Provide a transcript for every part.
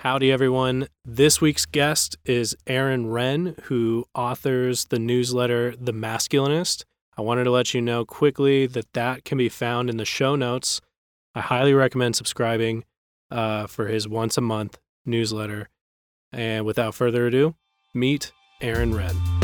Howdy, everyone. This week's guest is Aaron Renn, who authors the newsletter The Masculinist. I wanted to let you know quickly that that can be found in the show notes. I highly recommend subscribing uh, for his once a month newsletter. And without further ado, meet Aaron Renn.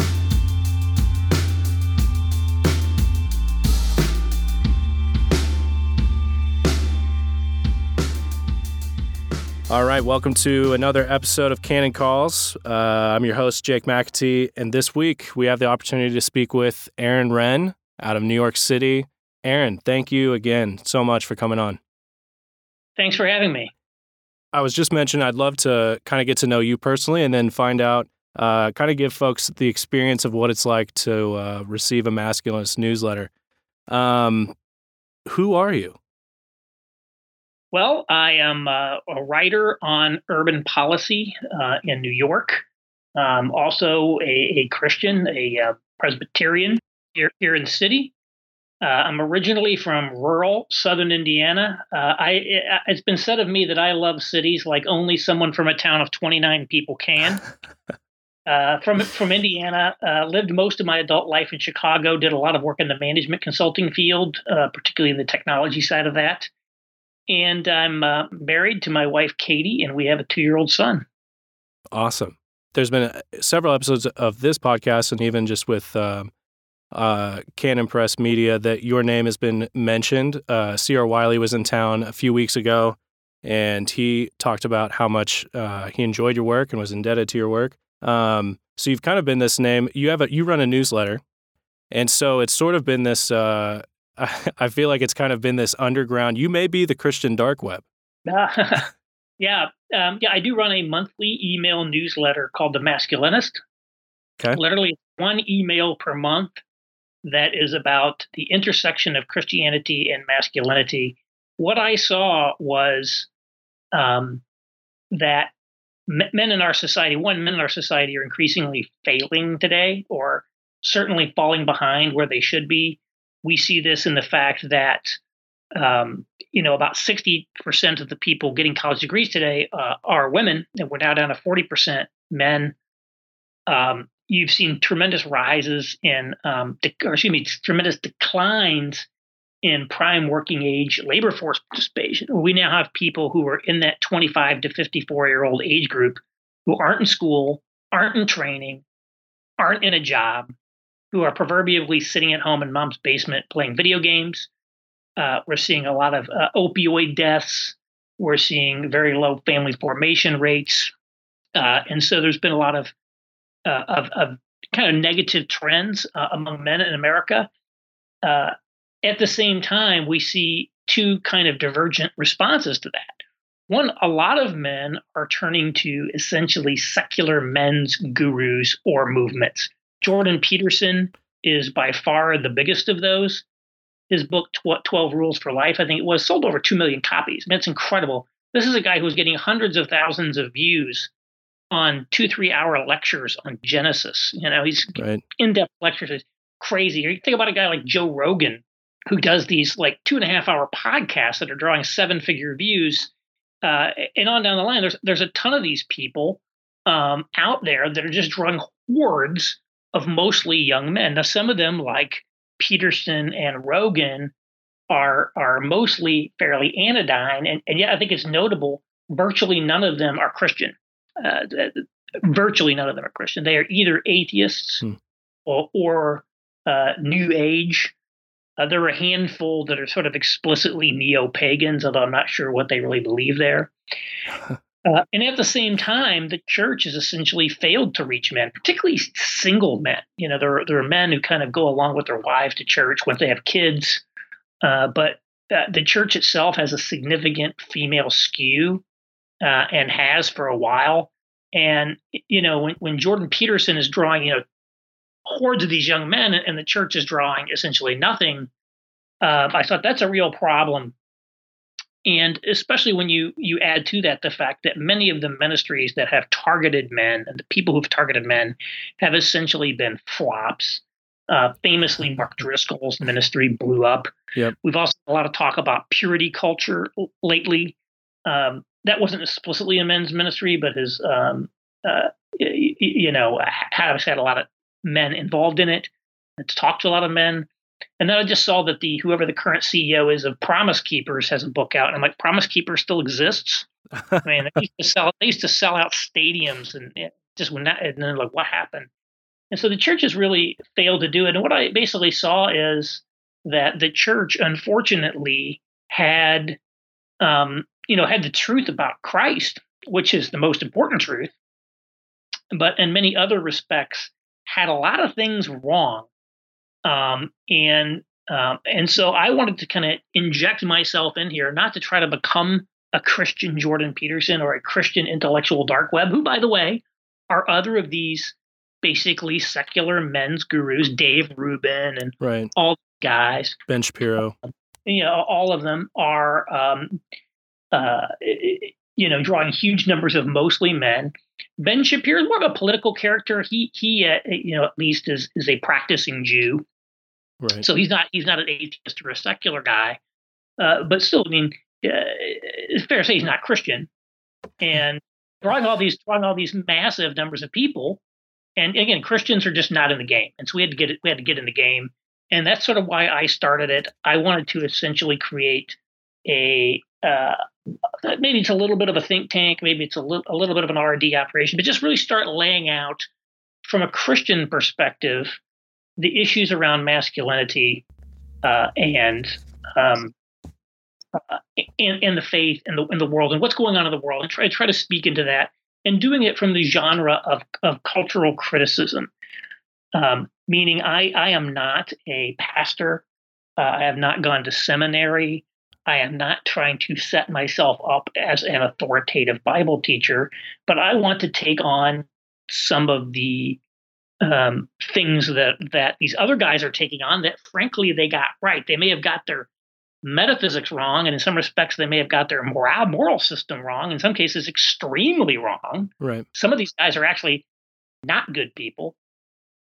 All right, welcome to another episode of Canon Calls. Uh, I'm your host, Jake McAtee, and this week we have the opportunity to speak with Aaron Renn out of New York City. Aaron, thank you again so much for coming on. Thanks for having me. I was just mentioning I'd love to kind of get to know you personally and then find out, uh, kind of give folks the experience of what it's like to uh, receive a masculinist newsletter. Um, who are you? Well, I am uh, a writer on urban policy uh, in New York. Um, also, a, a, Christian, a uh, Presbyterian here, here in the city. Uh, I'm originally from rural southern Indiana. Uh, I, it, it's been said of me that I love cities like only someone from a town of 29 people can. Uh, from from Indiana, lived most of my adult life in Chicago. Did a lot of work in the management consulting field, particularly in the technology side of that and I'm uh, married to my wife Katie, and we have a two-year-old son. Awesome. There's been uh, several episodes of this podcast, and even just with uh, uh, Canon Press Media, that your name has been mentioned. Uh, C.R. Wiley was in town a few weeks ago, and he talked about how much uh, he enjoyed your work and was indebted to your work. Um, so you've kind of been this name. You have a you run a newsletter, and so it's sort of been this uh, I feel like it's kind of been this underground. You may be the Christian dark web. yeah, um, yeah. I do run a monthly email newsletter called The Masculinist. Okay. Literally one email per month that is about the intersection of Christianity and masculinity. What I saw was um, that men in our society, one, men in our society are increasingly failing today, or certainly falling behind where they should be we see this in the fact that um, you know about 60% of the people getting college degrees today uh, are women and we're now down to 40% men. Um, you've seen tremendous rises in um, de- or excuse me tremendous declines in prime working age labor force participation. We now have people who are in that 25 to 54 year old age group who aren't in school aren't in training aren't in a job who are proverbially sitting at home in mom's basement playing video games. Uh, we're seeing a lot of uh, opioid deaths. We're seeing very low family formation rates, uh, and so there's been a lot of uh, of, of, kind of negative trends uh, among men in America. Uh, at the same time, we see two kind of divergent responses to that. One, a lot of men are turning to essentially secular men's gurus or movements Jordan Peterson is by far the biggest of those. His book, 12 Rules for Life, I think it was, sold over 2 million copies. I mean, it's incredible. This is a guy who's getting hundreds of thousands of views on two, three hour lectures on Genesis. You know, he's right. in depth lectures. It's crazy. Or you think about a guy like Joe Rogan, who does these like two and a half hour podcasts that are drawing seven figure views. Uh, and on down the line, there's there's a ton of these people um, out there that are just drawing hordes of mostly young men. Now, some of them, like Peterson and Rogan, are are mostly fairly anodyne, and, and yet I think it's notable. Virtually none of them are Christian. Uh, virtually none of them are Christian. They are either atheists hmm. or, or uh, New Age. Uh, there are a handful that are sort of explicitly neo pagans, although I'm not sure what they really believe there. Uh, and at the same time, the church has essentially failed to reach men, particularly single men. You know, there are, there are men who kind of go along with their wives to church once they have kids, uh, but uh, the church itself has a significant female skew uh, and has for a while. And you know, when when Jordan Peterson is drawing, you know, hordes of these young men, and the church is drawing essentially nothing, uh, I thought that's a real problem and especially when you you add to that the fact that many of the ministries that have targeted men and the people who've targeted men have essentially been flops. Uh, famously, Mark Driscoll's ministry blew up. Yep. We've also a lot of talk about purity culture lately. Um, that wasn't explicitly a men's ministry, but his um, uh, you know has had a lot of men involved in it. It's talked to a lot of men. And then I just saw that the whoever the current CEO is of Promise Keepers has a book out, and I'm like, Promise Keepers still exists. I mean, they used to sell they used to sell out stadiums, and just when that, and then like, what happened? And so the church has really failed to do it. And what I basically saw is that the church, unfortunately, had um, you know had the truth about Christ, which is the most important truth, but in many other respects had a lot of things wrong. Um, and um, and so I wanted to kind of inject myself in here, not to try to become a Christian Jordan Peterson or a Christian intellectual dark web, who, by the way, are other of these basically secular men's gurus, Dave Rubin and right. all guys, Ben Shapiro. You know, all of them are, um, uh, you know, drawing huge numbers of mostly men. Ben Shapiro is more of a political character. He he, uh, you know, at least is is a practicing Jew. Right. So he's not he's not an atheist or a secular guy, uh, but still, I mean, uh, it's fair to say he's not Christian. And drawing all these drawing all these massive numbers of people, and again, Christians are just not in the game, and so we had to get we had to get in the game, and that's sort of why I started it. I wanted to essentially create a uh, maybe it's a little bit of a think tank, maybe it's a little a little bit of an R and D operation, but just really start laying out from a Christian perspective the issues around masculinity uh, and um, uh, in, in the faith in the the world and what's going on in the world and try try to speak into that and doing it from the genre of of cultural criticism. Um, meaning, I I am not a pastor. Uh, I have not gone to seminary. I am not trying to set myself up as an authoritative Bible teacher, but I want to take on some of the um, things that that these other guys are taking on that, frankly, they got right. They may have got their metaphysics wrong, and in some respects, they may have got their moral moral system wrong. In some cases, extremely wrong. Right. Some of these guys are actually not good people.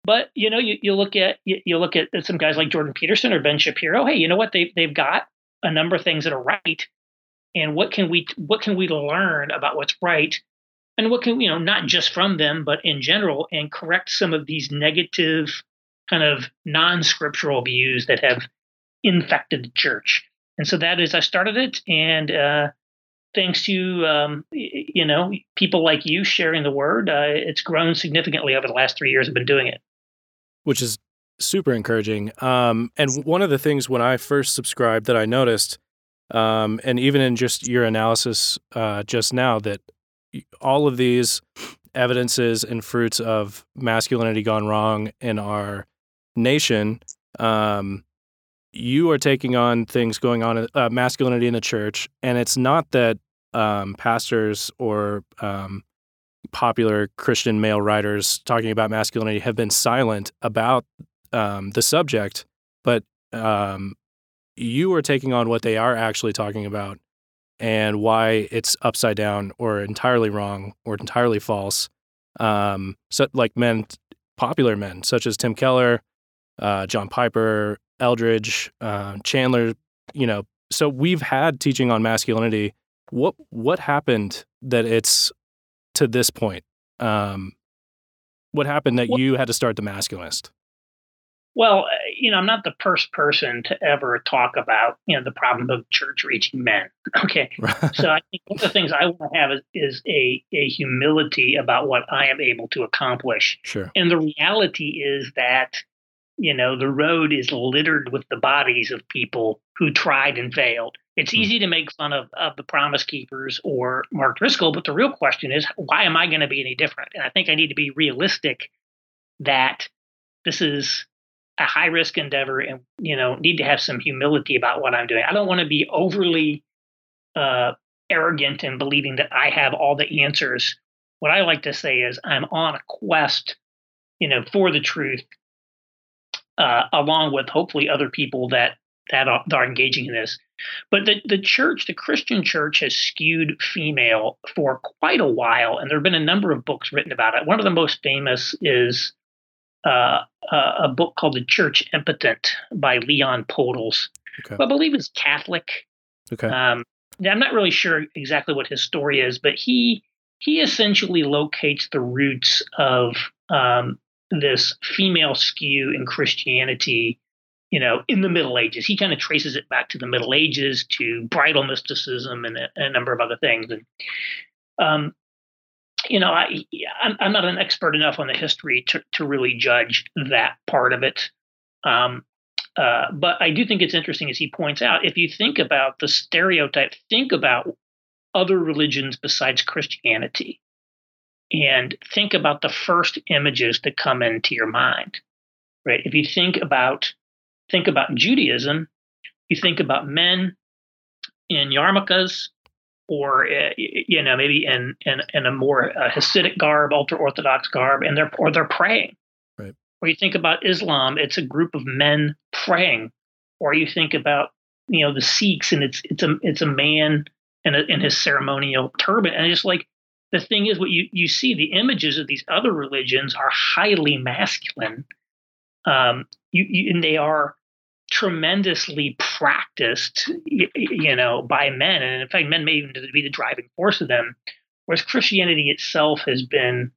But you know, you, you look at you, you look at some guys like Jordan Peterson or Ben Shapiro. Hey, you know what? They they've got a number of things that are right and what can we what can we learn about what's right and what can you know not just from them but in general and correct some of these negative kind of non-scriptural views that have infected the church and so that is i started it and uh, thanks to um, you know people like you sharing the word uh, it's grown significantly over the last three years i've been doing it which is super encouraging. Um, and one of the things when I first subscribed that I noticed, um, and even in just your analysis uh, just now, that all of these evidences and fruits of masculinity gone wrong in our nation, um, you are taking on things going on, uh, masculinity in the church. And it's not that um, pastors or um, popular Christian male writers talking about masculinity have been silent about um, the subject, but um, you are taking on what they are actually talking about and why it's upside down or entirely wrong or entirely false. Um, so, like men, popular men such as Tim Keller, uh, John Piper, Eldredge, uh, Chandler. You know, so we've had teaching on masculinity. What what happened that it's to this point? Um, what happened that you had to start the masculinist? Well, uh, you know, I'm not the first person to ever talk about, you know, the problem of church reaching men. Okay. so I think one of the things I want to have is, is a, a humility about what I am able to accomplish. Sure. And the reality is that, you know, the road is littered with the bodies of people who tried and failed. It's mm. easy to make fun of, of the Promise Keepers or Mark Driscoll, but the real question is, why am I going to be any different? And I think I need to be realistic that this is a high risk endeavor and you know need to have some humility about what i'm doing. I don't want to be overly uh, arrogant in believing that i have all the answers. What i like to say is i'm on a quest you know for the truth uh, along with hopefully other people that that are, that are engaging in this. But the, the church the christian church has skewed female for quite a while and there have been a number of books written about it. One of the most famous is uh, a book called The Church Impotent by Leon Podles, okay. who I believe is Catholic. Okay. Um, I'm not really sure exactly what his story is, but he he essentially locates the roots of um, this female skew in Christianity, you know, in the Middle Ages. He kind of traces it back to the Middle Ages, to bridal mysticism, and a, a number of other things. And um, you know, I I'm, I'm, not an expert enough on the history to to really judge that part of it. Um, uh, but I do think it's interesting, as he points out, if you think about the stereotype, think about other religions besides Christianity and think about the first images that come into your mind right if you think about think about judaism you think about men in yarmulkes or uh, you know maybe in in, in a more uh, hasidic garb ultra orthodox garb and they're or they're praying. Right. Or you think about islam it's a group of men praying. Or you think about you know the sikhs and it's it's a it's a man in, a, in his ceremonial turban. And it's like the thing is, what you you see the images of these other religions are highly masculine, um, you, you, and they are tremendously practiced, you, know, by men, and in fact, men may even be the driving force of them. Whereas Christianity itself has been,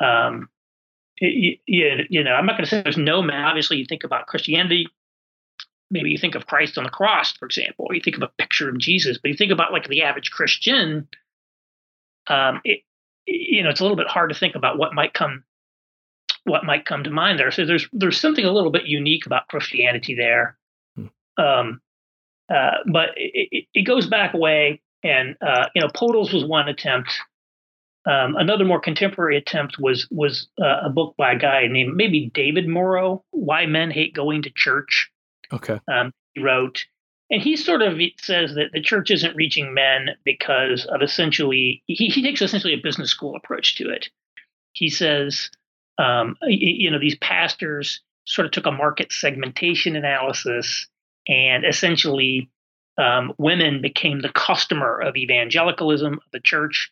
um, you, you know, I'm not going to say there's no men. Obviously, you think about Christianity, maybe you think of Christ on the cross, for example, or you think of a picture of Jesus, but you think about like the average Christian, um, it, you know, it's a little bit hard to think about what might come, what might come to mind there. So there's there's something a little bit unique about Christianity there, hmm. um, uh, but it, it, goes back a way, and uh, you know, Podles was one attempt. Um, another more contemporary attempt was was uh, a book by a guy named maybe David Murrow, "Why Men Hate Going to Church." Okay. Um, he wrote, and he sort of says that the church isn't reaching men because of essentially, he, he takes essentially a business school approach to it. He says, um, you know, these pastors sort of took a market segmentation analysis and essentially um, women became the customer of evangelicalism of the church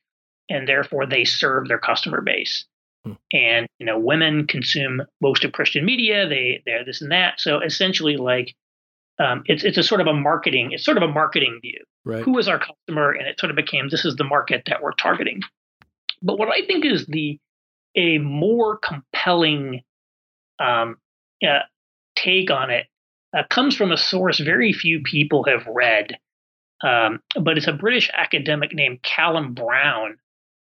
and therefore they serve their customer base Hmm. And you know, women consume most of Christian media. They they're this and that. So essentially, like um, it's it's a sort of a marketing. It's sort of a marketing view. Right. Who is our customer? And it sort of became this is the market that we're targeting. But what I think is the a more compelling um, uh, take on it uh, comes from a source very few people have read, um, but it's a British academic named Callum Brown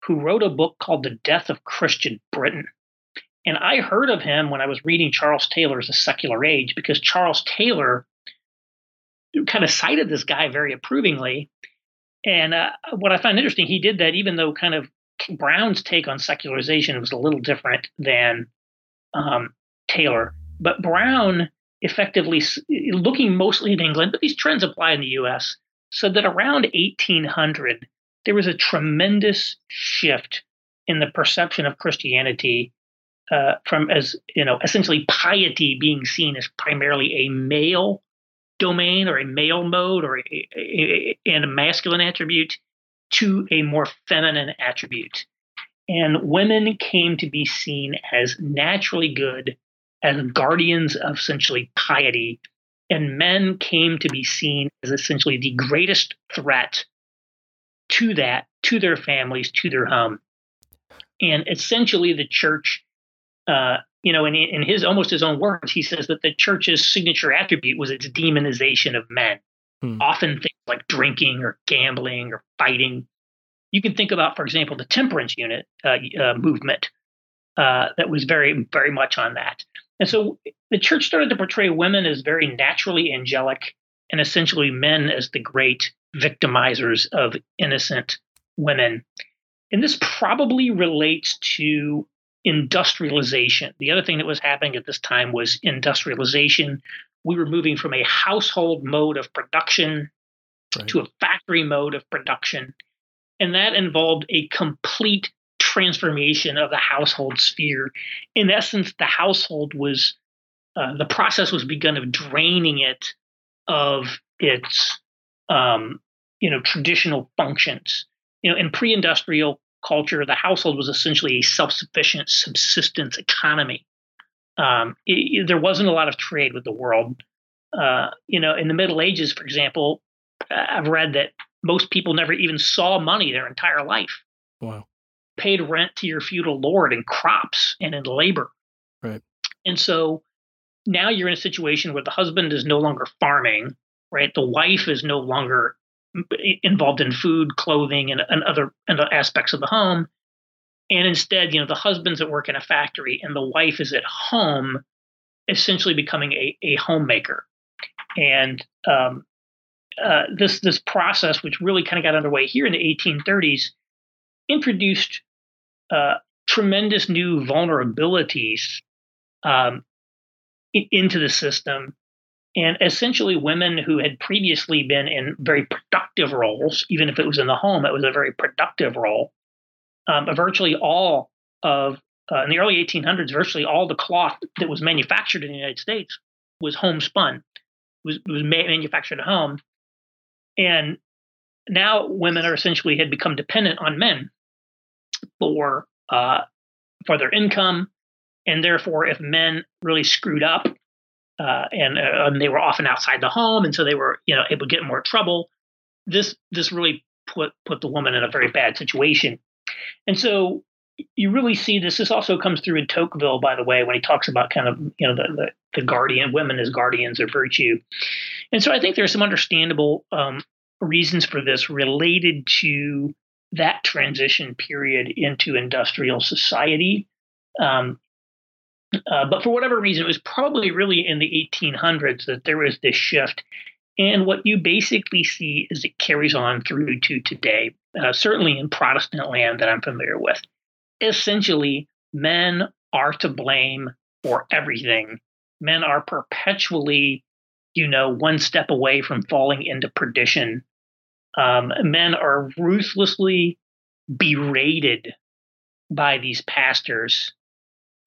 who wrote a book called The Death of Christian Britain. And I heard of him when I was reading Charles Taylor's A Secular Age because Charles Taylor kind of cited this guy very approvingly. And uh, what I find interesting, he did that even though kind of Brown's take on secularization was a little different than um, Taylor. But Brown effectively, looking mostly at England, but these trends apply in the US, said that around 1800, there was a tremendous shift in the perception of Christianity uh, from as you know essentially piety being seen as primarily a male domain or a male mode or a, a, a, and a masculine attribute to a more feminine attribute. And women came to be seen as naturally good, as guardians of essentially piety. And men came to be seen as essentially the greatest threat to that, to their families, to their home. And essentially, the church, uh, you know, in, in his almost his own words, he says that the church's signature attribute was its demonization of men. Hmm. Often things like drinking or gambling or fighting. You can think about, for example, the temperance unit uh, uh, movement uh, that was very, very much on that. And so the church started to portray women as very naturally angelic and essentially men as the great victimizers of innocent women. And this probably relates to industrialization. The other thing that was happening at this time was industrialization. We were moving from a household mode of production right. to a factory mode of production. And that involved a complete transformation of the household sphere. In essence, the household was, uh, the process was begun of draining it of its um, you know traditional functions. You know, in pre-industrial culture, the household was essentially a self-sufficient subsistence economy. Um, it, there wasn't a lot of trade with the world. Uh, you know, in the Middle Ages, for example, I've read that most people never even saw money their entire life. Wow. Paid rent to your feudal lord in crops and in labor. Right. And so now you're in a situation where the husband is no longer farming, right? The wife is no longer involved in food, clothing, and, and other and other aspects of the home. And instead, you know, the husband's at work in a factory and the wife is at home, essentially becoming a, a homemaker. And um, uh, this this process, which really kind of got underway here in the 1830s, introduced uh, tremendous new vulnerabilities um, into the system. And essentially, women who had previously been in very productive roles, even if it was in the home, it was a very productive role. Um, virtually all of, uh, in the early 1800s, virtually all the cloth that was manufactured in the United States was homespun, was, was manufactured at home. And now women are essentially had become dependent on men for uh, for their income, and therefore, if men really screwed up, uh, and, uh, and they were often outside the home, and so they were you know able to get more trouble, this this really put put the woman in a very bad situation. And so you really see this. This also comes through in Tocqueville, by the way, when he talks about kind of you know the the, the guardian women as guardians of virtue. And so I think there's some understandable um, reasons for this related to that transition period into industrial society. Um, uh, but for whatever reason, it was probably really in the 1800s that there was this shift. And what you basically see is it carries on through to today, uh, certainly in Protestant land that I'm familiar with. Essentially, men are to blame for everything. Men are perpetually, you know, one step away from falling into perdition. Um, men are ruthlessly berated by these pastors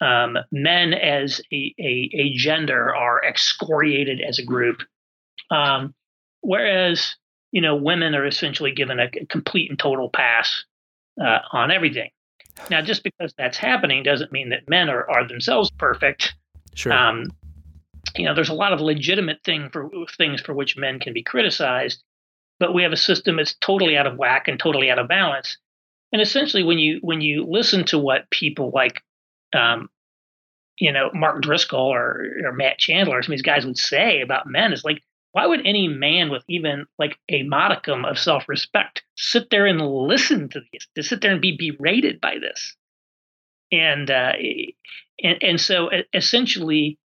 um, men as a, a, a, gender are excoriated as a group, um, whereas you know women are essentially given a, complete and total pass uh, on everything. Now, just because that's happening doesn't mean that men are, are themselves perfect. Sure. Um, you know, there's a lot of legitimate thing for things for which men can be criticized, but we have a system that's totally out of whack and totally out of balance. And essentially, when you when you listen to what people like um, you know, Mark Driscoll or, or Matt Chandler, some of these guys would say about men is like, why would any man with even like a modicum of self respect sit there and listen to this, to sit there and be berated by this? And, uh, and, and so essentially,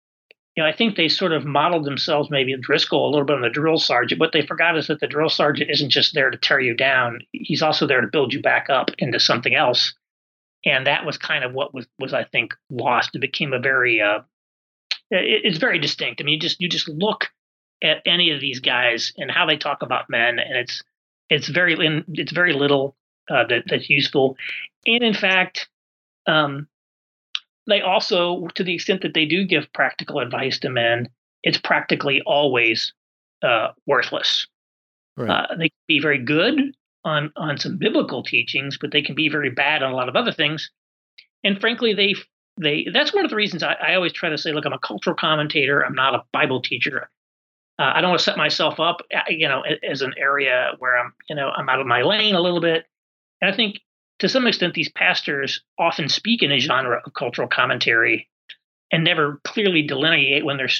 you know, I think they sort of modeled themselves maybe Driscoll a little bit on the drill sergeant. What they forgot is that the drill sergeant isn't just there to tear you down; he's also there to build you back up into something else and that was kind of what was was I think lost. It became a very uh, it, it's very distinct. I mean, you just you just look at any of these guys and how they talk about men, and it's it's very it's very little uh, that that's useful, and in fact, um, they also, to the extent that they do give practical advice to men, it's practically always uh, worthless. Right. Uh, they can be very good on on some biblical teachings, but they can be very bad on a lot of other things. And frankly, they they that's one of the reasons I, I always try to say, look, I'm a cultural commentator. I'm not a Bible teacher. Uh, I don't want to set myself up, uh, you know, as an area where I'm, you know, I'm out of my lane a little bit. And I think to some extent, these pastors often speak in a genre of cultural commentary and never clearly delineate when they're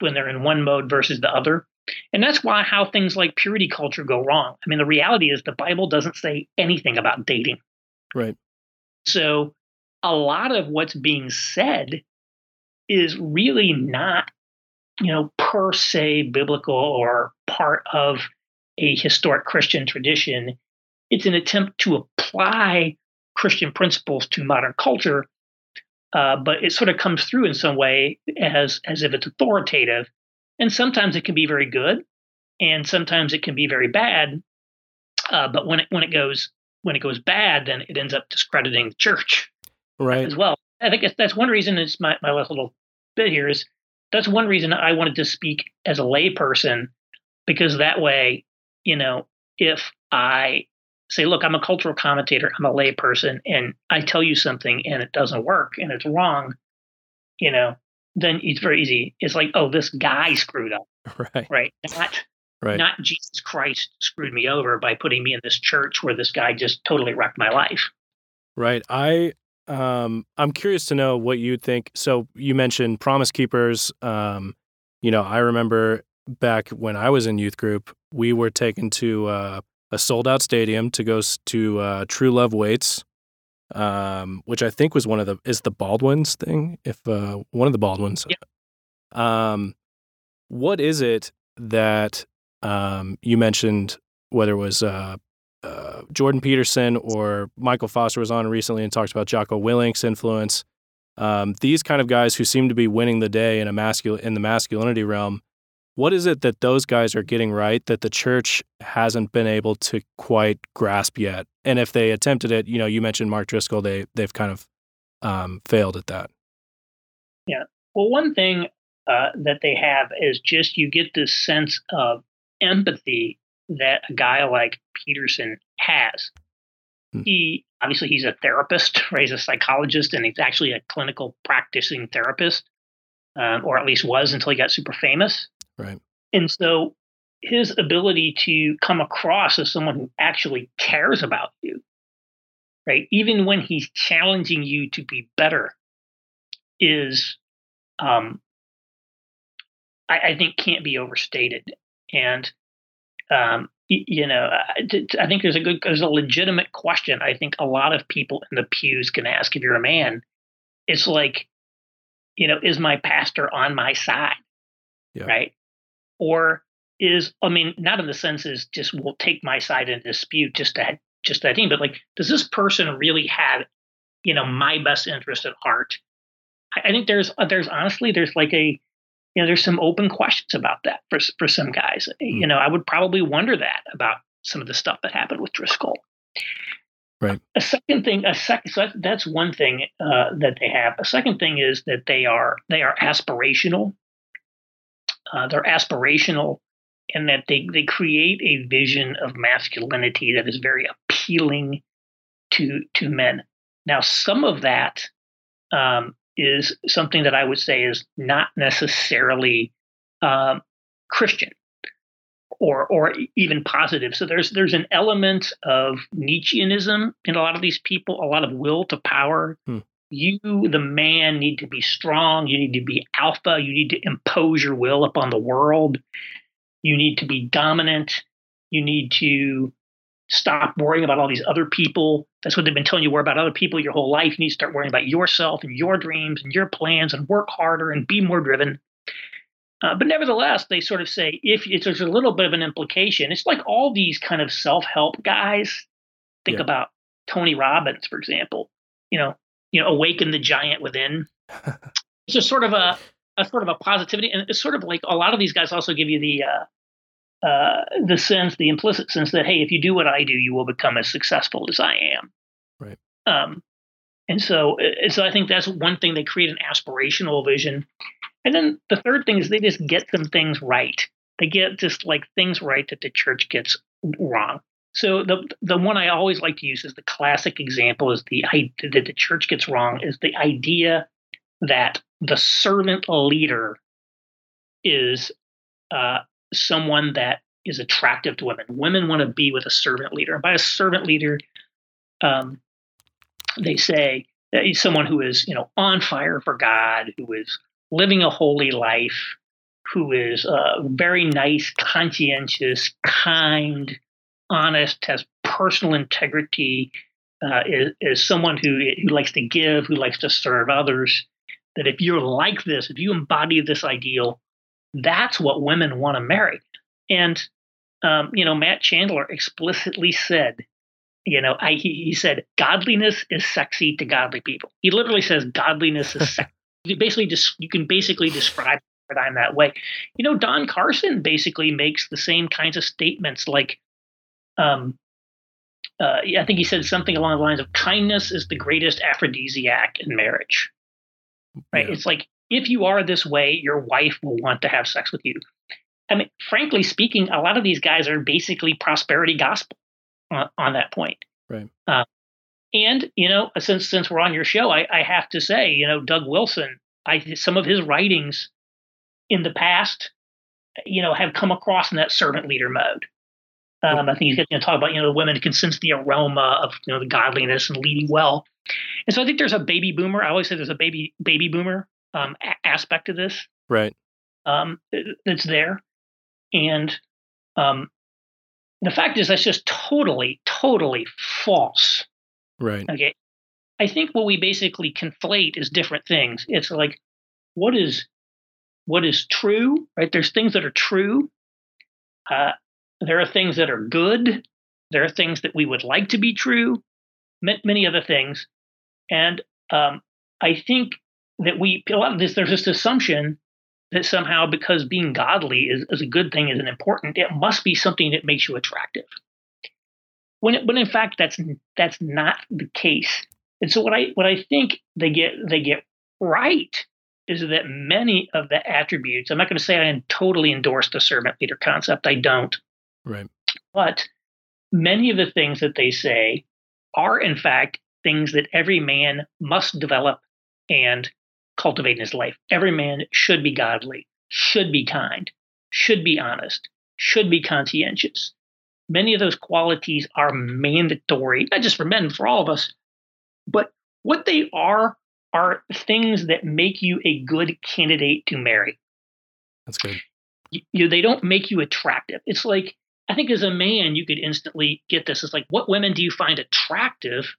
when they're in one mode versus the other. And that's why how things like purity culture go wrong. I mean, the reality is the Bible doesn't say anything about dating. Right. So a lot of what's being said is really not, you know, per se biblical or part of a historic Christian tradition. It's an attempt to apply Christian principles to modern culture, uh, but it sort of comes through in some way as as if it's authoritative and sometimes it can be very good, and sometimes it can be very bad. Uh, but when it when it goes when it goes bad, then it ends up discrediting the church, right? As well. I think that's one reason. It's my my last little bit here is that's one reason I wanted to speak as a layperson because that way, you know, if I say, look, I'm a cultural commentator, I'm a layperson, and I tell you something and it doesn't work and it's wrong, you know, then it's very easy. It's like, oh, this guy screwed up. Right. Right. Not Right. Not Jesus Christ screwed me over by putting me in this church where this guy just totally wrecked my life. Right. I um I'm curious to know what you think. So you mentioned Promise Keepers. Um, you know, I remember back when I was in youth group, we were taken to uh, a sold out stadium to go to uh, True Love Waits, um, which I think was one of the is the Baldwins thing. If uh, one of the Baldwins. Um, what is it that um, you mentioned? Whether it was uh, Jordan Peterson or Michael Foster was on recently and talked about Jocko Willink's influence. Um, these kind of guys who seem to be winning the day in a masculine in the masculinity realm. What is it that those guys are getting right that the church hasn't been able to quite grasp yet? And if they attempted it, you know, you mentioned Mark Driscoll, they they've kind of um, failed at that. Yeah. Well, one thing uh, that they have is just you get this sense of empathy that a guy like Peterson has. Hmm. He obviously he's a therapist, right? He's a psychologist, and he's actually a clinical practicing therapist, um, or at least was until he got super famous. Right. And so his ability to come across as someone who actually cares about you, right? Even when he's challenging you to be better, is um, I, I think can't be overstated. And um, you know, I think there's a good, there's a legitimate question. I think a lot of people in the pews can ask if you're a man. It's like, you know, is my pastor on my side, Yeah. right? Or is I mean, not in the sense is just will take my side in dispute just that, just that thing, but like, does this person really have, you know, my best interest at heart? I, I think there's uh, there's honestly there's like a you know there's some open questions about that for for some guys. You know, I would probably wonder that about some of the stuff that happened with Driscoll. Right. A second thing, a second, so that's one thing uh, that they have. A second thing is that they are they are aspirational. Uh, they're aspirational in that they they create a vision of masculinity that is very appealing to to men. Now, some of that um, is something that I would say is not necessarily um, Christian or or even positive. So there's there's an element of Nietzscheanism in a lot of these people, a lot of will to power. Hmm. You, the man, need to be strong. You need to be alpha. You need to impose your will upon the world. You need to be dominant. You need to stop worrying about all these other people. That's what they've been telling you. Worry about other people your whole life. You need to start worrying about yourself and your dreams and your plans and work harder and be more driven. Uh, but nevertheless, they sort of say if it's, there's a little bit of an implication, it's like all these kind of self-help guys. Think Yeah. about Tony Robbins, for example. You know, you know, awaken the giant within. it's just sort of a, a sort of a positivity, and it's sort of like a lot of these guys also give you the uh, uh, the sense, the implicit sense that hey, if you do what I do, you will become as successful as I am. Right. Um, and so, so I think that's one thing. They create an aspirational vision, and then the third thing is they just get some things right. They get just like things right that the church gets wrong. So the the one I always like to use is the classic example is the idea that the church gets wrong is the idea that the servant leader is uh, someone that is attractive to women. Women want to be with a servant leader. And by a servant leader, um, they say that he's someone who is, you know, on fire for God, who is living a holy life, who is uh, very nice, conscientious, kind, honest, has personal integrity, uh, is, is someone who, who likes to give, who likes to serve others. That if you're like this, if you embody this ideal, that's what women want to marry. And um, you know, Matt Chandler explicitly said, you know, I, he, he said, godliness is sexy to godly people. He literally says godliness is sexy. You basically just you can basically describe paradigm that way. You know, Don Carson basically makes the same kinds of statements like um uh, I think he said something along the lines of kindness is the greatest aphrodisiac in marriage. Right? Yeah. It's like if you are this way, your wife will want to have sex with you. I mean, frankly speaking, a lot of these guys are basically prosperity gospel on, on that point. Right. Uh, and you know, since since we're on your show, I, I have to say, you know, Doug Wilson, I some of his writings in the past you know, have come across in that servant leader mode. Um, I think he's going to talk about, you know, the women can sense the aroma of, you know, the godliness and leading well. And so I think there's a baby boomer. I always say there's a baby baby boomer um, a- aspect of this. Right. Um, that's there, and um, the fact is that's just totally, totally false. Right. Okay. I think what we basically conflate is different things. It's like what is what is true, right? There's things that are true. Uh, there are things that are good. There are things that we would like to be true. Many other things, and um, I think that we a lot of this there's this assumption that somehow because being godly is, is a good thing is an important it must be something that makes you attractive. When it, when in fact that's that's not the case. And so what i what i think they get they get right is that many of the attributes i'm not going to say i totally endorse the servant leader concept i don't. Right. But many of the things that they say are in fact things that every man must develop and cultivate in his life. Every man should be godly, should be kind, should be honest, should be conscientious. Many of those qualities are mandatory, not just for men, for all of us. But what they are are things that make you a good candidate to marry. That's good. You, you, they don't make you attractive. It's like I think as a man, you could instantly get this. It's like, what women do you find attractive?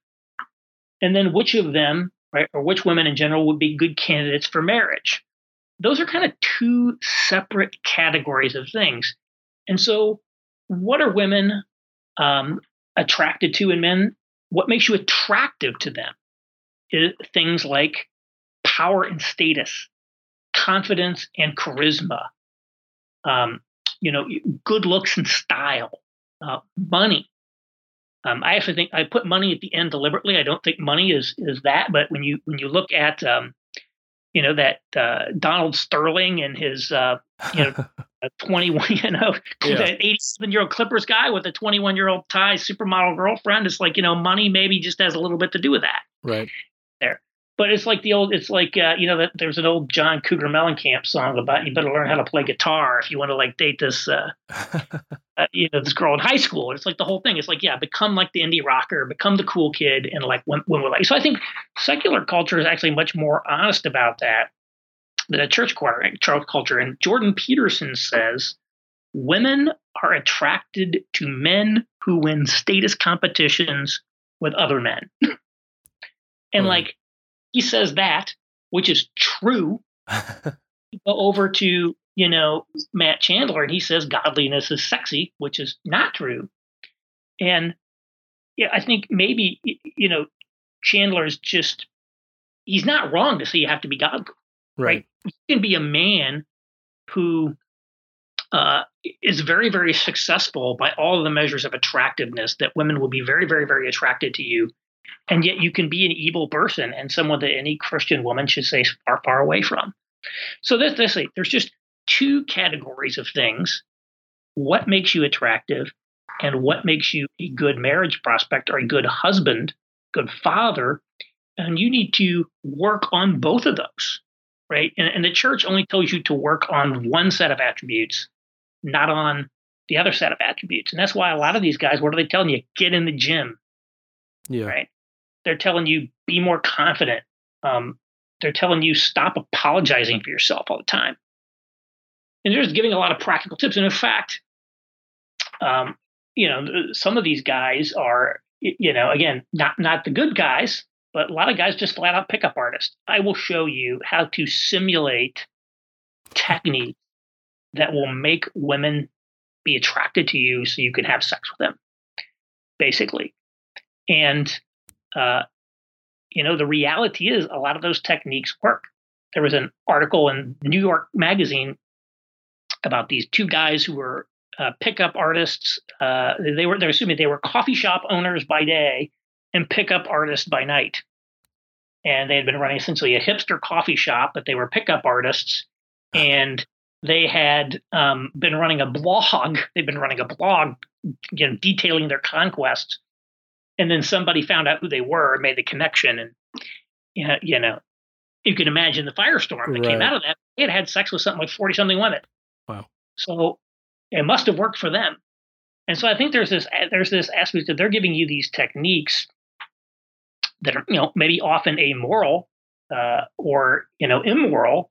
And then which of them right? Or which women in general would be good candidates for marriage. Those are kind of two separate categories of things. And so, what are women um, attracted to in men? What makes you attractive to them? Is things like power and status, confidence and charisma, um, you know, good looks and style, uh, money, um, I actually think I put money at the end deliberately. I don't think money is is that, but when you when you look at um, you know that uh, Donald Sterling and his uh, you know 21 you know yeah. that 87 year old Clippers guy with a 21 year old Thai supermodel girlfriend, it's like you know money maybe just has a little bit to do with that. Right. There. But it's like the old, it's like, uh, you know, that there's an old John Cougar Mellencamp song about you better learn how to play guitar if you want to like date this, uh, uh, you know, this girl in high school. It's like the whole thing. It's like, yeah, become like the indie rocker, become the cool kid, and like when, when we're like. So I think secular culture is actually much more honest about that than a church choir culture. And Jordan Peterson says women are attracted to men who win status competitions with other men. and like he says that, which is true. go over to, you know, Matt Chandler and he says godliness is sexy, which is not true. And yeah, I think maybe, you know, Chandler is just, he's not wrong to say you have to be godly. Right. right? You can be a man who uh, is very, very successful by all of the measures of attractiveness that women will be very, very, very attracted to you and yet you can be an evil person and someone that any Christian woman should stay far, far away from. So this, this, there's just two categories of things: what makes you attractive, and what makes you a good marriage prospect or a good husband, good father. And you need to work on both of those, right? And, and the church only tells you to work on one set of attributes, not on the other set of attributes. And that's why a lot of these guys, what are they telling you? Get in the gym. Yeah. Right they're telling you be more confident. Um, they're telling you stop apologizing for yourself all the time. And they're just giving a lot of practical tips. And in fact, um, you know, some of these guys are, you know, again, not not the good guys, but a lot of guys just flat out pickup artists. I will show you how to simulate techniques that will make women be attracted to you so you can have sex with them, basically. And uh, you know, the reality is a lot of those techniques work. There was an article in New York Magazine about these two guys who were uh, pickup artists. Uh, they were, they're assuming they were coffee shop owners by day and pickup artists by night. And they had been running essentially a hipster coffee shop, but they were pickup artists. And they had um, been running a blog. They've been running a blog, you know, detailing their conquests and then somebody found out who they were and made the connection and you know, you know you can imagine the firestorm that right. came out of that they had had sex with something like 40 something women wow So it must have worked for them. And so I think there's this there's this aspect that they're giving you these techniques that are you know maybe often amoral uh, or you know immoral.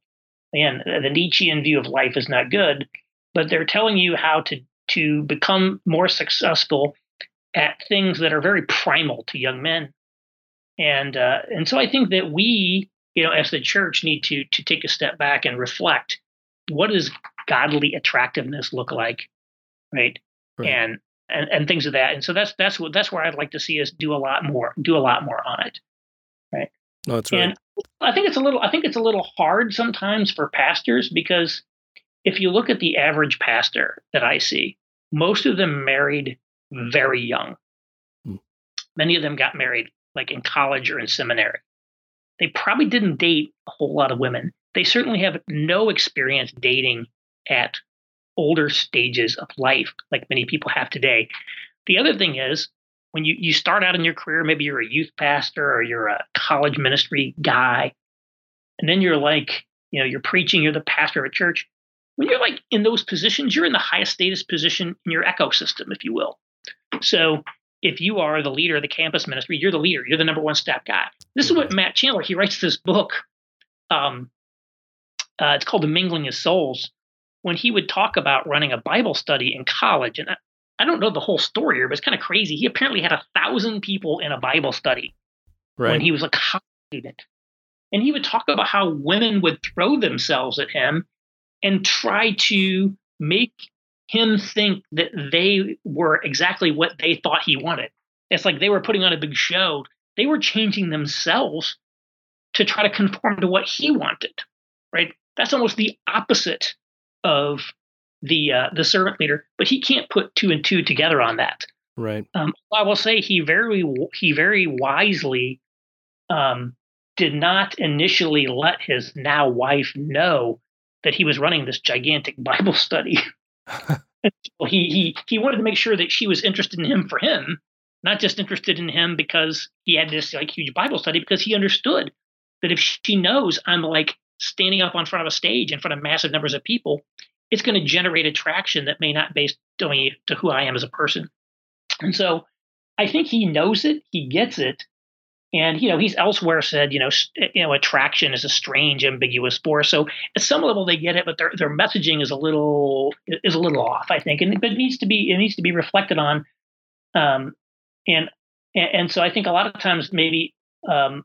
And the Nietzschean view of life is not good, but they're telling you how to to become more successful at things that are very primal to young men. And uh, and so I think that we, you know, as the church, need to to take a step back and reflect: what does godly attractiveness look like, right? right. And and and things of that. And so that's that's what that's where I'd like to see us do a lot more, do a lot more on it, right? No, that's right. And I think it's a little I think it's a little hard sometimes for pastors because if you look at the average pastor that I see, most of them married very young. Hmm. Many of them got married like in college or in seminary. They probably didn't date a whole lot of women. They certainly have no experience dating at older stages of life like many people have today. The other thing is when you, you start out in your career, maybe you're a youth pastor or you're a college ministry guy, and then you're like, you know, you're preaching, you're the pastor of a church. When you're like in those positions, you're in the highest status position in your ecosystem, if you will. So if you are the leader of the campus ministry, you're the leader, you're the number one staff guy. This is what Matt Chandler, he writes this book. Um, uh, it's called The Mingling of Souls. When he would talk about running a Bible study in college, and I, I don't know the whole story here, but it's kind of crazy. He apparently had a thousand people in a Bible study right. when he was a college student. And he would talk about how women would throw themselves at him and try to make him think that they were exactly what they thought he wanted. It's like they were putting on a big show. They were changing themselves to try to conform to what he wanted, right? That's almost the opposite of the uh, the servant leader. But he can't put two and two together on that. Right. Um, I will say he very he very wisely um, did not initially let his now wife know that he was running this gigantic Bible study. He he he wanted to make sure that she was interested in him for him, not just interested in him because he had this like huge Bible study, because he understood that if she knows I'm like standing up on front of a stage in front of massive numbers of people, it's going to generate attraction that may not based on to who I am as a person. And so I think he knows it, he gets it, and you know, he's elsewhere said, you know, you know, attraction is a strange, ambiguous force. So at some level they get it, but their their messaging is a little is a little off, I think, and but it needs to be it needs to be reflected on. Um, and and so I think a lot of times maybe um,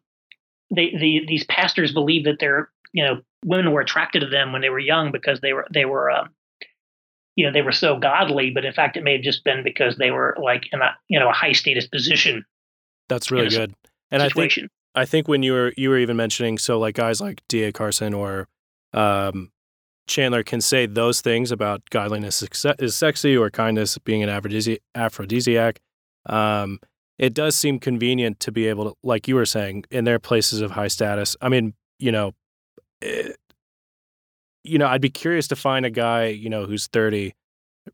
they the these pastors believe that they're you know women were attracted to them when they were young because they were they were um, you know they were so godly, but in fact it may have just been because they were like in a you know a high status position. That's really good. And situation. I think I think when you were you were even mentioning so like guys like D.A. Carson or um, Chandler can say those things about godliness is sexy or kindness being an aphrodisiac. Um, it does seem convenient to be able to, like you were saying, in their places of high status. I mean, you know, it, eh, you know, I'd be curious to find a guy, you know, who's 30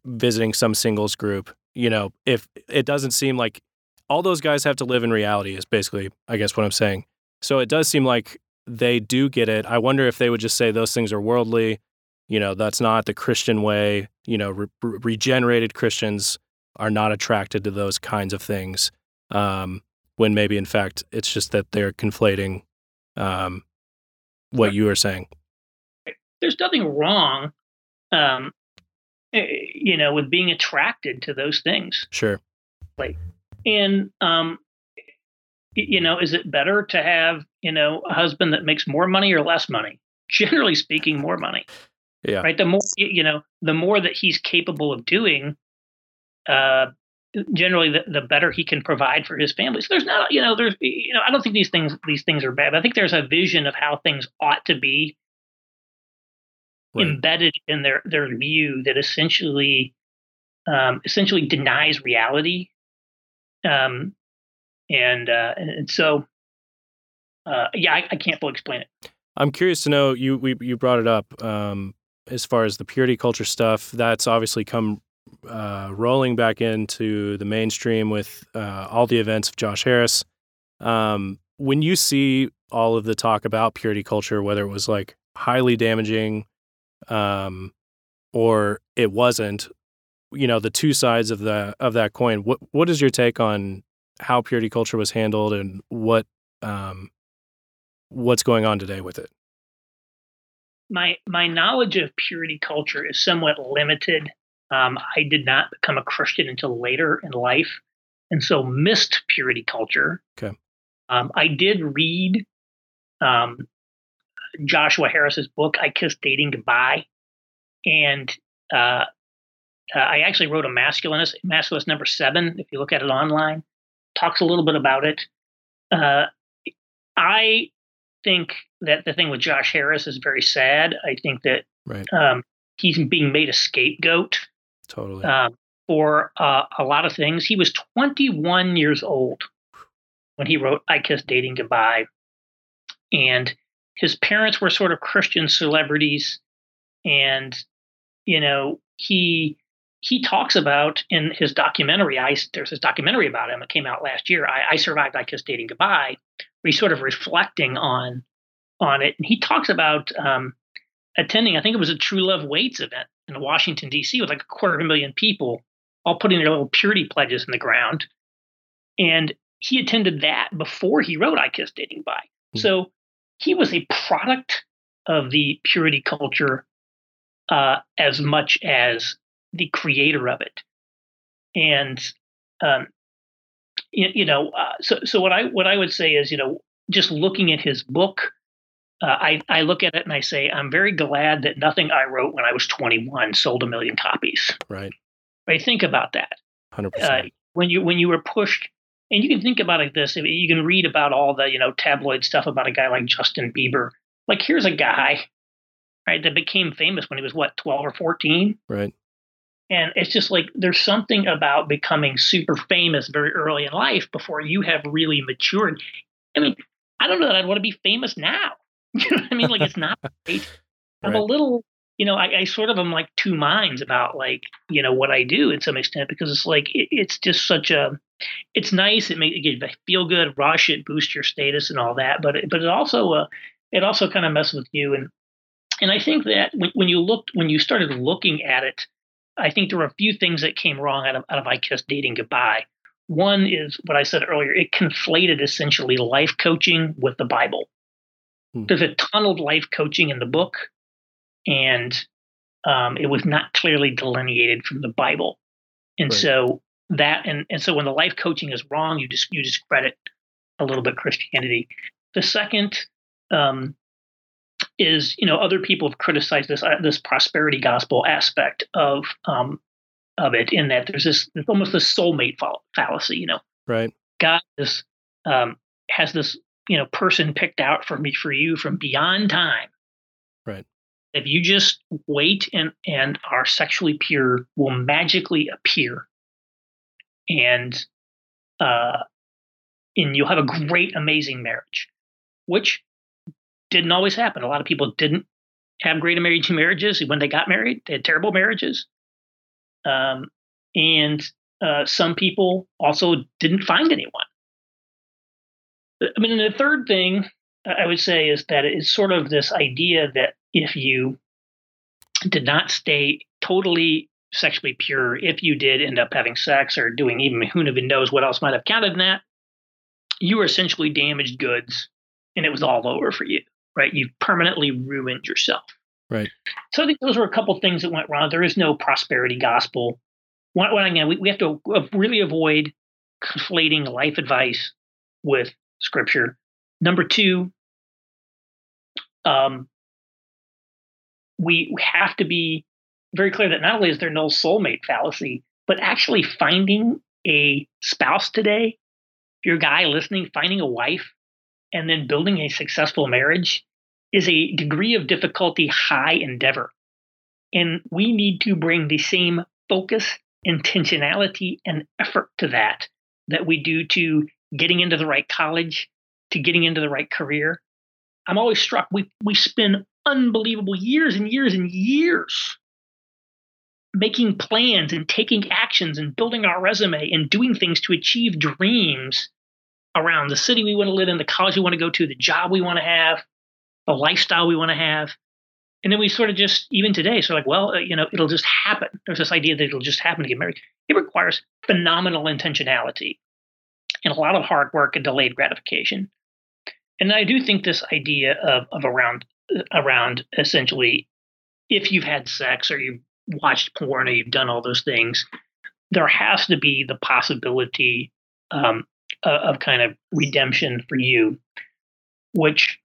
visiting some singles group. You know, if it doesn't seem like all those guys have to live in reality is basically i guess what i'm saying. So it does seem like they do get it. I wonder if they would just say those things are worldly. You know that's not the christian way. You know re- regenerated christians are not attracted to those kinds of things um, when maybe in fact it's just that they're conflating um, what you are saying. There's nothing wrong um, eh, you know with being attracted to those things. Sure. Like and um, you know, is it better to have you know a husband that makes more money or less money? Generally speaking, more money. Yeah. Right. The more you know, the more that he's capable of doing, uh, generally the, the better he can provide for his family. So there's not, you know, there's, you know, I don't think these things these things are bad. I think there's a vision of how things ought to be right. embedded in their their view that essentially um, essentially denies reality um, and, uh, and so, uh, yeah, I, I, can't fully explain it. I'm curious to know you we, you brought it up um, as far as the purity culture stuff. That's obviously come uh, rolling back into the mainstream with uh, all the events of Josh Harris. Um, when you see all of the talk about purity culture, whether it was like highly damaging, um, or it wasn't. You know, the two sides of the of that coin. What what is your take on how purity culture was handled and what um, what's going on today with it? My my knowledge of purity culture is somewhat limited. Um, I did not become a Christian until later in life, and so missed purity culture. Okay. Um, I did read um, Joshua Harris's book, I Kissed Dating Goodbye. And uh, uh, I actually wrote a masculinist, masculinist number seven, if you look at it online, talks a little bit about it. Uh, I think that the thing with Josh Harris is very sad. I think that right. um, he's being made a scapegoat. Totally. Um, for uh, a lot of things. He was 21 years old when he wrote I Kissed Dating Goodbye. And his parents were sort of Christian celebrities. And, you know, he he talks about in his documentary, I there's this documentary about him that came out last year, I, I Survived I Kissed Dating Goodbye, where he's sort of reflecting on on it. And he talks about um, attending, I think it was a True Love Waits event in Washington, D.C., with like a quarter of a million people all putting their little purity pledges in the ground. And he attended that before he wrote I Kissed Dating Goodbye. Mm-hmm. So he was a product of the purity culture uh, as much as the creator of it. And um, you, you, know, uh, so so what I what I would say is, you know, just looking at his book, uh, I I look at it and I say, I'm very glad that nothing I wrote when I was 21 sold a million copies. Right. Right. Think about that. Hundred uh, percent. When you when you were pushed and you can think about it this you can read about all the you know tabloid stuff about a guy like justin bieber like here's a guy right that became famous when he was what 12 or 14 right and it's just like there's something about becoming super famous very early in life before you have really matured i mean i don't know that i'd want to be famous now you know what i mean like it's not great i'm right. a little you know I, I, sort of am like two minds about like you know what i do in some extent because it's like it, it's just such a it's nice. It makes you feel good, rush it, boost your status and all that. But it, but it also uh, it also kind of messes with you. And and I think that when, when you looked when you started looking at it, I think there were a few things that came wrong out of out of I Kissed Dating Goodbye. One is what I said earlier. It conflated essentially life coaching with the Bible. Hmm. There's a ton of life coaching in the book, and um, it was not clearly delineated from the Bible. And right. so that and, and so when the life coaching is wrong you just you discredit a little bit christianity the second um, is you know other people have criticized this uh, this prosperity gospel aspect of um, of it in that there's this there's almost a soulmate fall- fallacy you know? Right. God is um, has this you know person picked out for me for you from beyond time. Right. If you just wait and and are sexually pure will magically appear. And uh, and you'll have a great, amazing marriage, which didn't always happen. A lot of people didn't have great, marriages when they got married. They had terrible marriages, um, and uh, some people also didn't find anyone. I mean, the third thing I would say is that it's sort of this idea that if you did not stay totally sexually pure if you did end up having sex or doing even who even knows what else might have counted in that, you were essentially damaged goods and it was all over for you, right? You've permanently ruined yourself. Right. So I think those were a couple things that went wrong. There is no prosperity gospel. One, one again, we, we have to really avoid conflating life advice with scripture. Number two, um, we have to be very clear that not only is there no soulmate fallacy, but actually finding a spouse today, if you're a guy listening, finding a wife and then building a successful marriage is a degree of difficulty high endeavor. And we need to bring the same focus, intentionality, and effort to that that we do to getting into the right college, to getting into the right career. I'm always struck we we spend unbelievable years and years and years making plans and taking actions and building our resume and doing things to achieve dreams around the city we want to live in, the college we want to go to, the job we want to have, the lifestyle we want to have. and then we sort of just even today, so like, well, uh, you know, it'll just happen. There's this idea that it'll just happen to get married. It requires phenomenal intentionality and a lot of hard work and delayed gratification. And I do think this idea of of around uh, around essentially, if you've had sex or you've watched porn or you've done all those things, there has to be the possibility um, of kind of redemption for you, which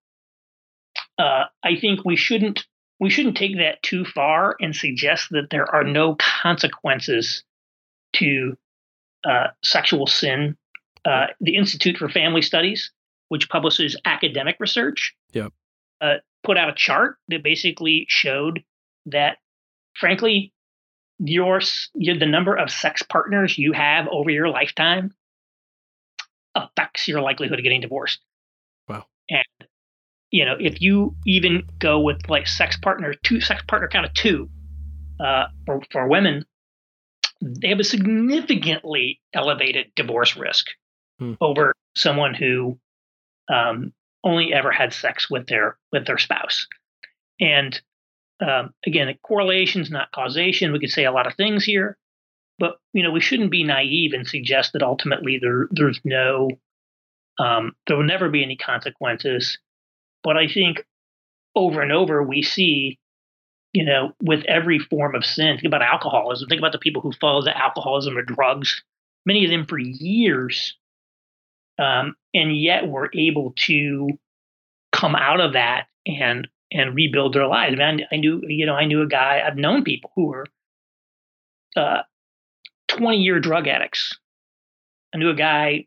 uh, I think we shouldn't we shouldn't take that too far and suggest that there are no consequences to uh, sexual sin. Uh, the Institute for Family Studies, which publishes academic research, yep. Uh, put out a chart that basically showed that, frankly, your, your the number of sex partners you have over your lifetime affects your likelihood of getting divorced. Wow. And you know, if you even go with like sex partner two sex partner count of two uh, for for women, they have a significantly elevated divorce risk hmm. over someone who um, only ever had sex with their with their spouse. And um, again, correlations, not causation. We could say a lot of things here, but you know, we shouldn't be naive and suggest that ultimately there there's no um, there will never be any consequences. But I think over and over we see, you know, with every form of sin. Think about alcoholism. Think about the people who follow the alcoholism or drugs. Many of them for years, um, and yet were able to come out of that and and rebuild their lives. I, I knew, you know, I knew a guy. I've known people who were uh, 20 year drug addicts. I knew a guy,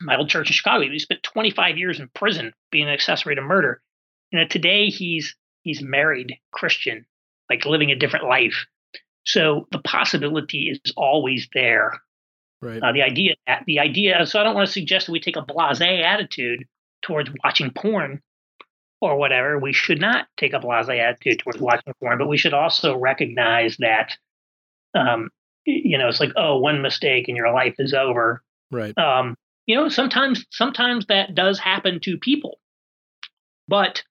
my old church in Chicago. He spent 25 years in prison being an accessory to murder. You know, today he's he's married, Christian, like living a different life. So the possibility is always there. Right. Uh, the idea, that the idea. So I don't want to suggest that we take a blasé attitude towards watching porn or whatever. We should not take a blasé attitude towards watching porn, but we should also recognize that, um, you know, it's like, oh, one mistake and your life is over. Right. Um, you know, sometimes sometimes that does happen to people, but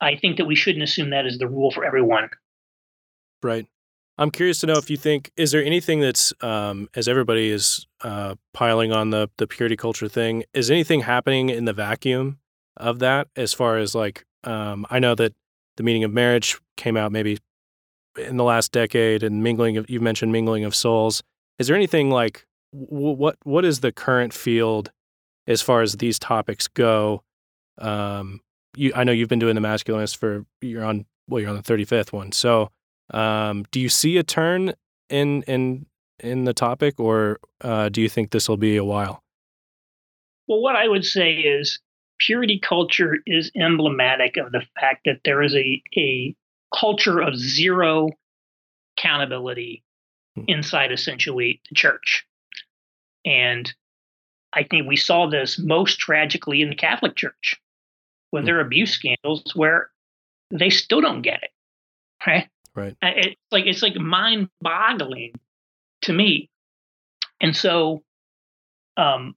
I think that we shouldn't assume that is the rule for everyone. Right. I'm curious to know if you think is there anything that's um, as everybody is uh, piling on the the purity culture thing, is anything happening in the vacuum of that as far as like um, I know that the meaning of marriage came out maybe in the last decade and mingling of you mentioned mingling of souls. Is there anything like what what is the current field as far as these topics go? Um, you I know you've been doing the masculinist for you're on well you're on the 35th one. So um, do you see a turn in in in the topic or uh, do you think this will be a while? Well, what I would say is purity culture is emblematic of the fact that there is a, a culture of zero accountability hmm. inside essentially the church. And I think we saw this most tragically in the Catholic Church with hmm. their abuse scandals where they still don't get it. Right. Right. It's like it's like mind boggling to me. And so um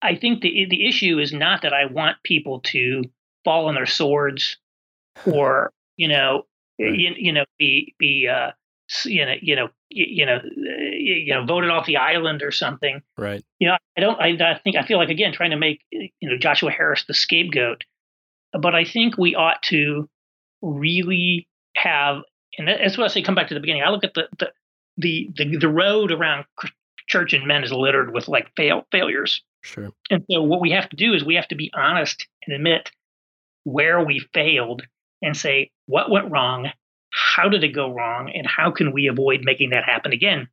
I think the the issue is not that I want people to fall on their swords or you know right. you, you know be be uh you know you know you know you know voted off the island or something right you know i don't I, I think i feel like again trying to make you know joshua harris the scapegoat but i think we ought to really have and that's what i say come back to the beginning i look at the the the the, the road around church and men is littered with like fail failures Sure. And so what we have to do is we have to be honest and admit where we failed and say what went wrong, how did it go wrong, and how can we avoid making that happen again.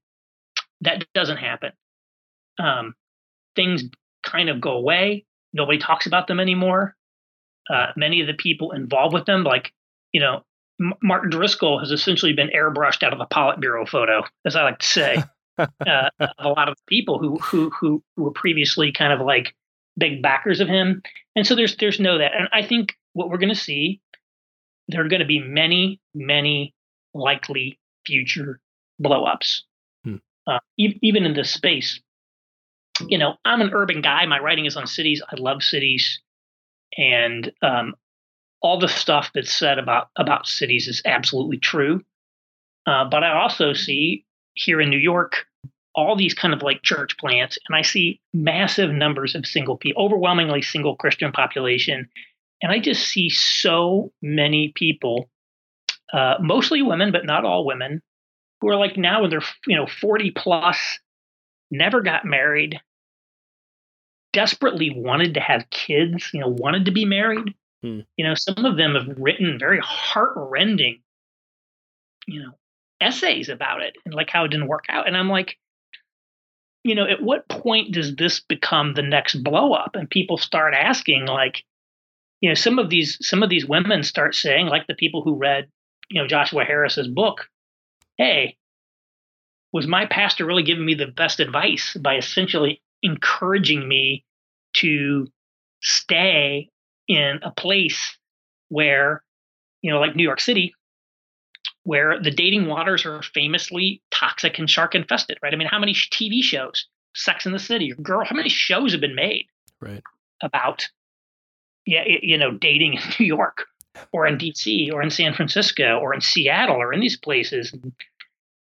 That doesn't happen. Um, things kind of go away. Nobody talks about them anymore. Uh, many of the people involved with them, like you know, M- Martin Driscoll, has essentially been airbrushed out of a Politburo photo, as I like to say. uh, of a lot of people who who who were previously kind of like big backers of him. And so there's there's no that. And I think what we're going to see, there are going to be many many likely future blowups, hmm. uh, e- even in this space. You know, I'm an urban guy. My writing is on cities. I love cities, and um, all the stuff that's said about about cities is absolutely true. Uh, but I also see here in New York all these kind of like church plants, and I see massive numbers of single people, overwhelmingly single Christian population, and I just see so many people, uh, mostly women, but not all women, who are like now in their you know 40 plus, never got married, desperately wanted to have kids, you know, wanted to be married. Hmm. You know, some of them have written very heart-rending, you know, essays about it and like how it didn't work out. And I'm like, you know, at what point does this become the next blow up? And people start asking, like, you know, some of these some of these women start saying, like the people who read, you know, Joshua Harris's book, hey, was my pastor really giving me the best advice by essentially encouraging me to stay in a place where, you know, like New York City, where the dating waters are famously toxic and shark infested, right? I mean, how many TV shows, Sex in the City, Girl, how many shows have been made right. about, yeah, you know, dating in New York or in DC or in San Francisco or in Seattle or in these places,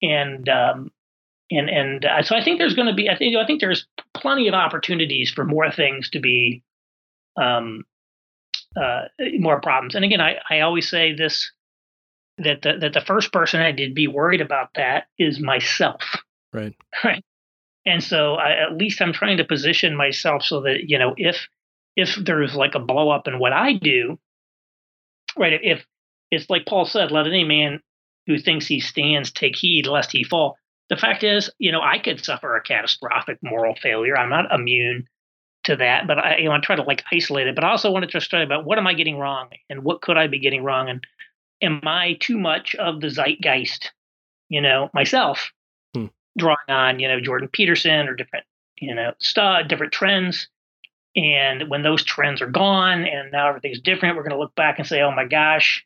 and um, and and uh, so I think there's going to be, I think I think there's plenty of opportunities for more things to be, um, uh, more problems. And again, I I always say this that the, that the first person I did be worried about that is myself. Right. Right. And so I, at least I'm trying to position myself so that you know if if there's like a blow up in what I do, right? If it's like Paul said, let any man who thinks he stands take heed lest he fall. The fact is, you know, I could suffer a catastrophic moral failure. I'm not immune to that, but I, you know, I try to like isolate it. But I also want to just try about what am I getting wrong and what could I be getting wrong and am I too much of the zeitgeist, you know, myself, hmm. drawing on, you know, Jordan Peterson or different, you know, stuff, different trends. And when those trends are gone and now everything's different, we're going to look back and say, oh my gosh,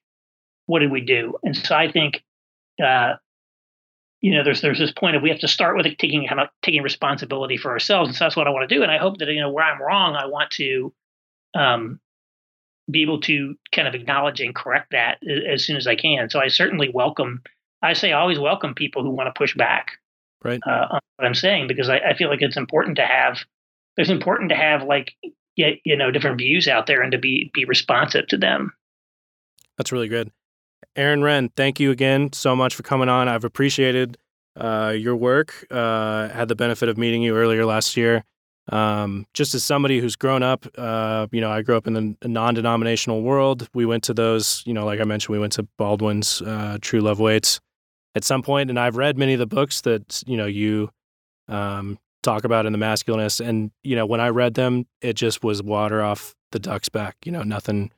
what did we do? And so I think, uh, you know, there's there's this point of we have to start with taking taking responsibility for ourselves, and so that's what I want to do. And I hope that you know where I'm wrong, I want to um, be able to kind of acknowledge and correct that as soon as I can. So I certainly welcome. I say I always welcome people who want to push back right. uh, on what I'm saying because I, I, feel like it's important to have. It's important to have like you know different views out there and to be be responsive to them. That's really good, Aaron Renn, Thank you again so much for coming on. I've appreciated uh, your work. Uh, had the benefit of meeting you earlier last year. Um, just as somebody who's grown up, uh, you know, I grew up in the non-denominational world. We went to those, you know, like I mentioned, we went to Baldwin's uh, True Love Waits at some point, and I've read many of the books that you know you um, talk about in the masculinist, and you know, when I read them, it just was water off the duck's back. You know, nothing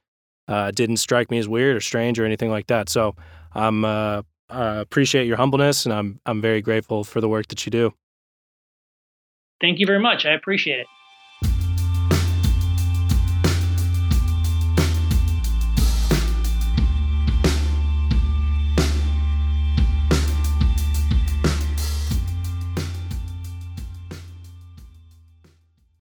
uh, didn't strike me as weird or strange or anything like that. So I'm uh, appreciate your humbleness, and I'm I'm very grateful for the work that you do. Thank you very much. I appreciate it.